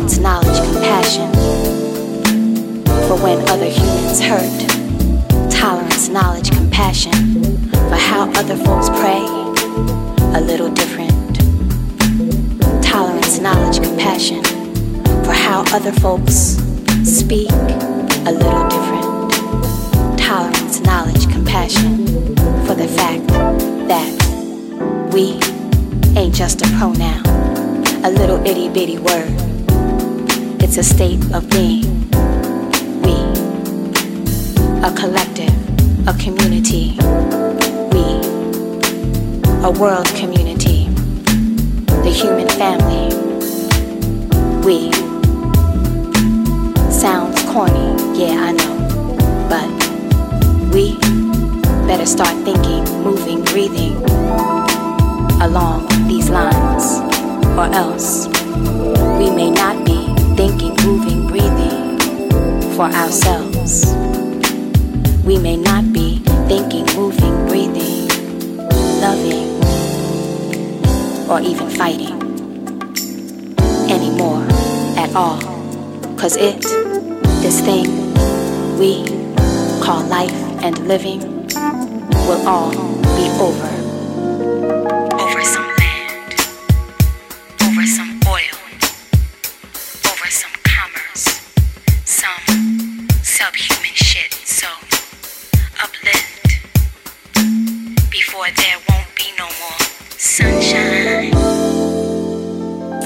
Tolerance, knowledge, compassion for when other humans hurt. Tolerance, knowledge, compassion for how other folks pray a little different. Tolerance, knowledge, compassion for how other folks speak a little different. Tolerance, knowledge, compassion for the fact that we ain't just a pronoun, a little itty bitty word. It's a state of being. We, a collective, a community We, a world community, the human family. We. Sounds corny, yeah, I know. But we better start thinking, moving, breathing along these lines, or else we may not be thinking, moving, breathing for ourselves. We may not be thinking, moving, breathing, loving or even fighting anymore at all. Cause it, this thing we call life and living, will all be over.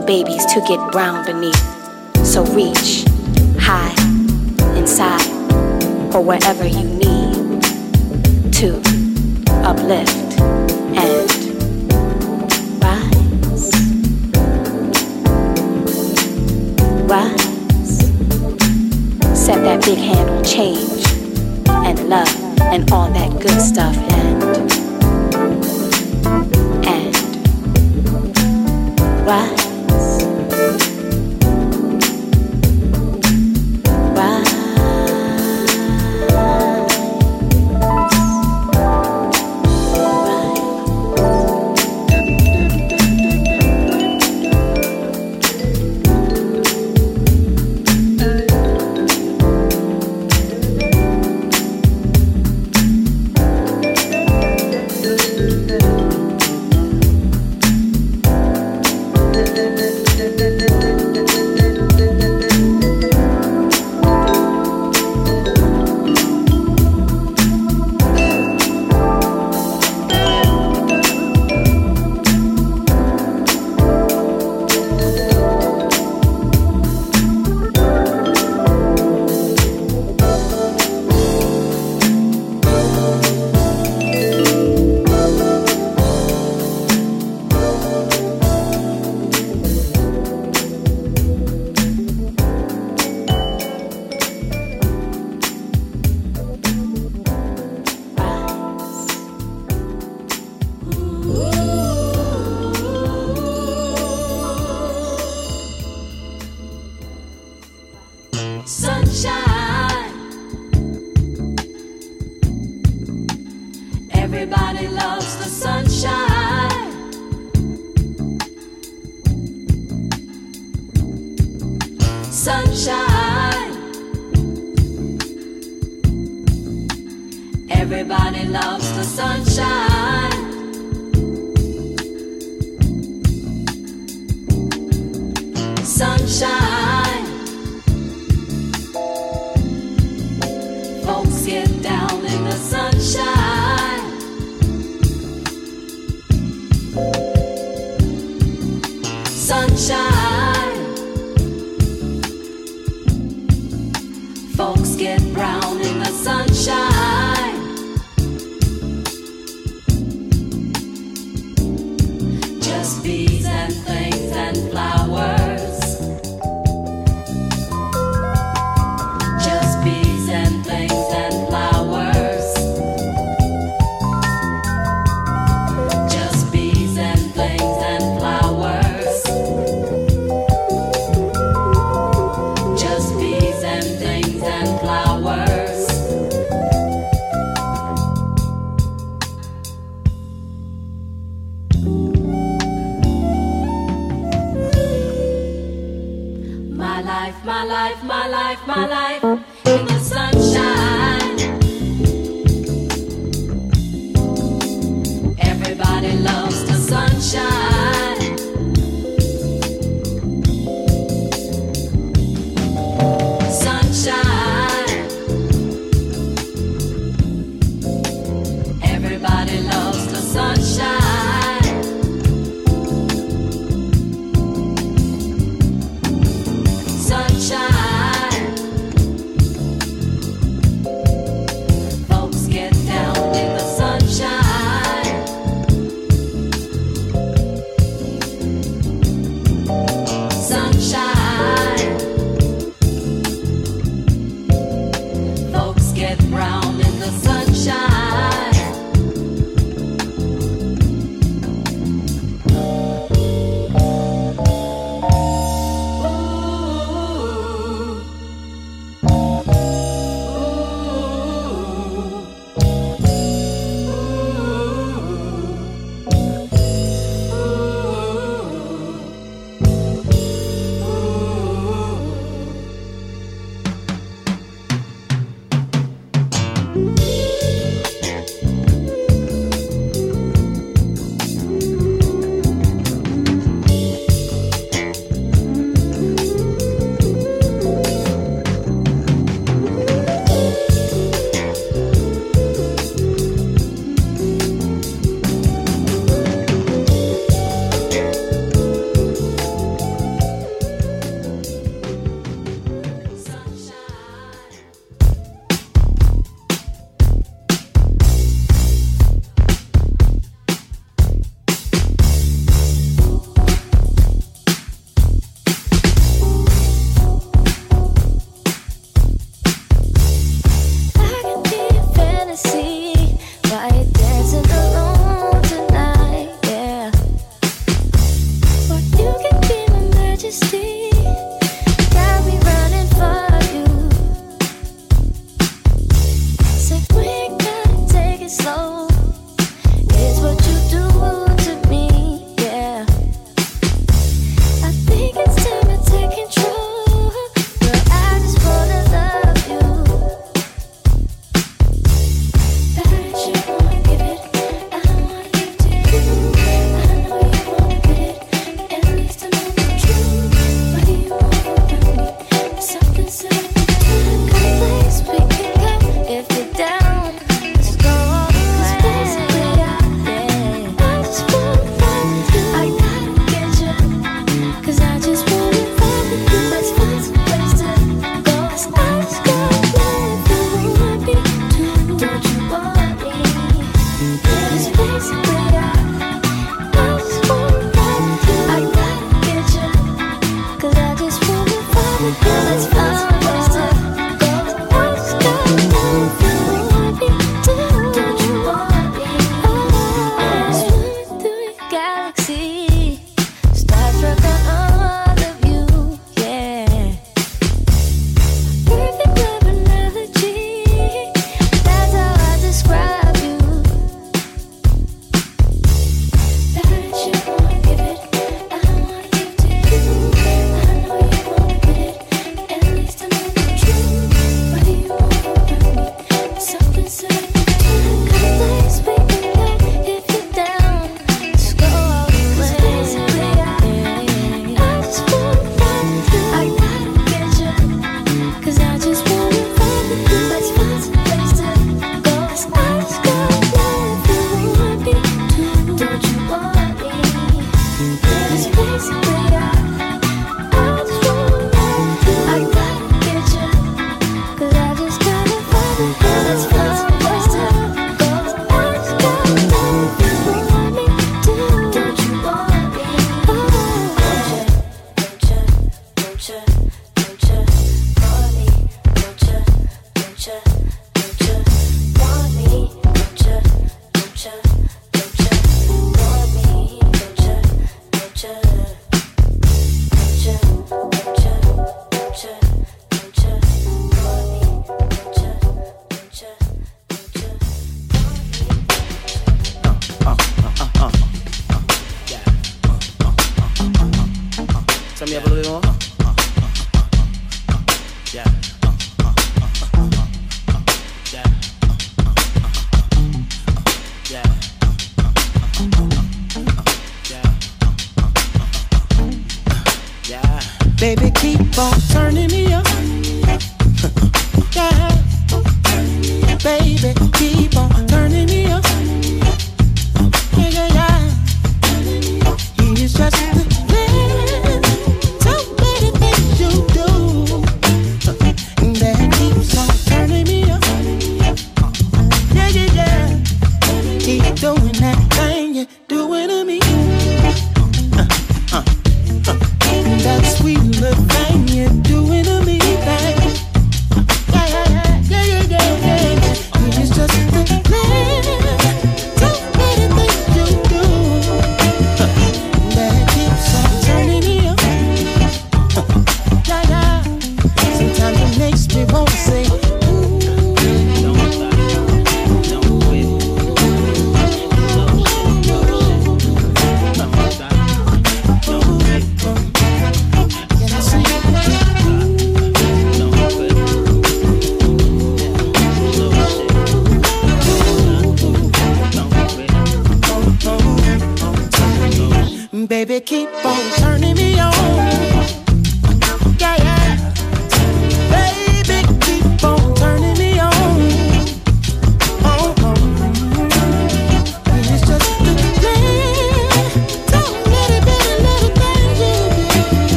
for babies to get brown beneath. So reach high inside for whatever you need to uplift and rise. Rise. Set that big hand on change and love and all that good stuff and and rise. sunshine.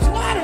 So I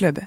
Club.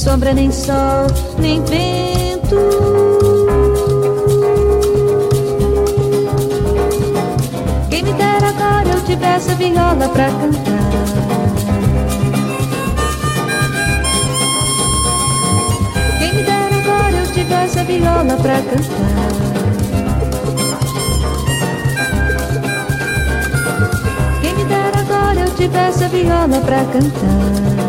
Sombra, nem sol, nem vento tivesse viola pra cantar. Quem me dera agora eu tivesse a viola pra cantar. Quem me dera agora eu tivesse a viola pra cantar.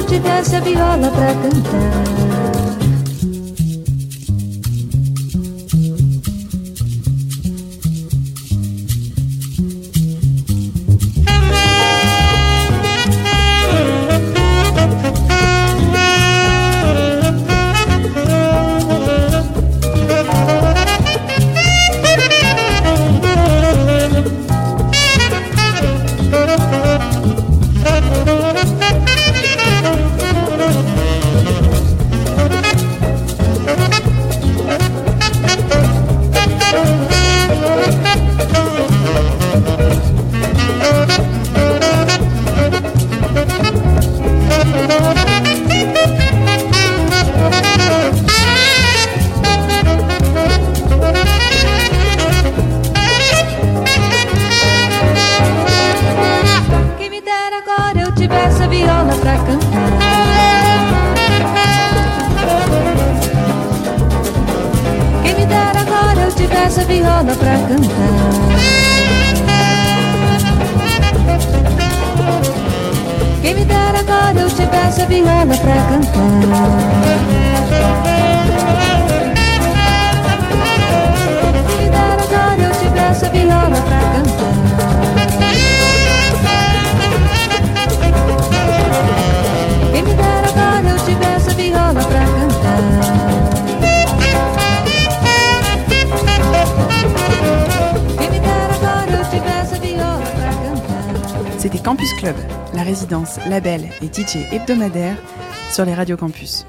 Eu tivesse a viola pra cantar. Hebdomadaire sur les radios campus.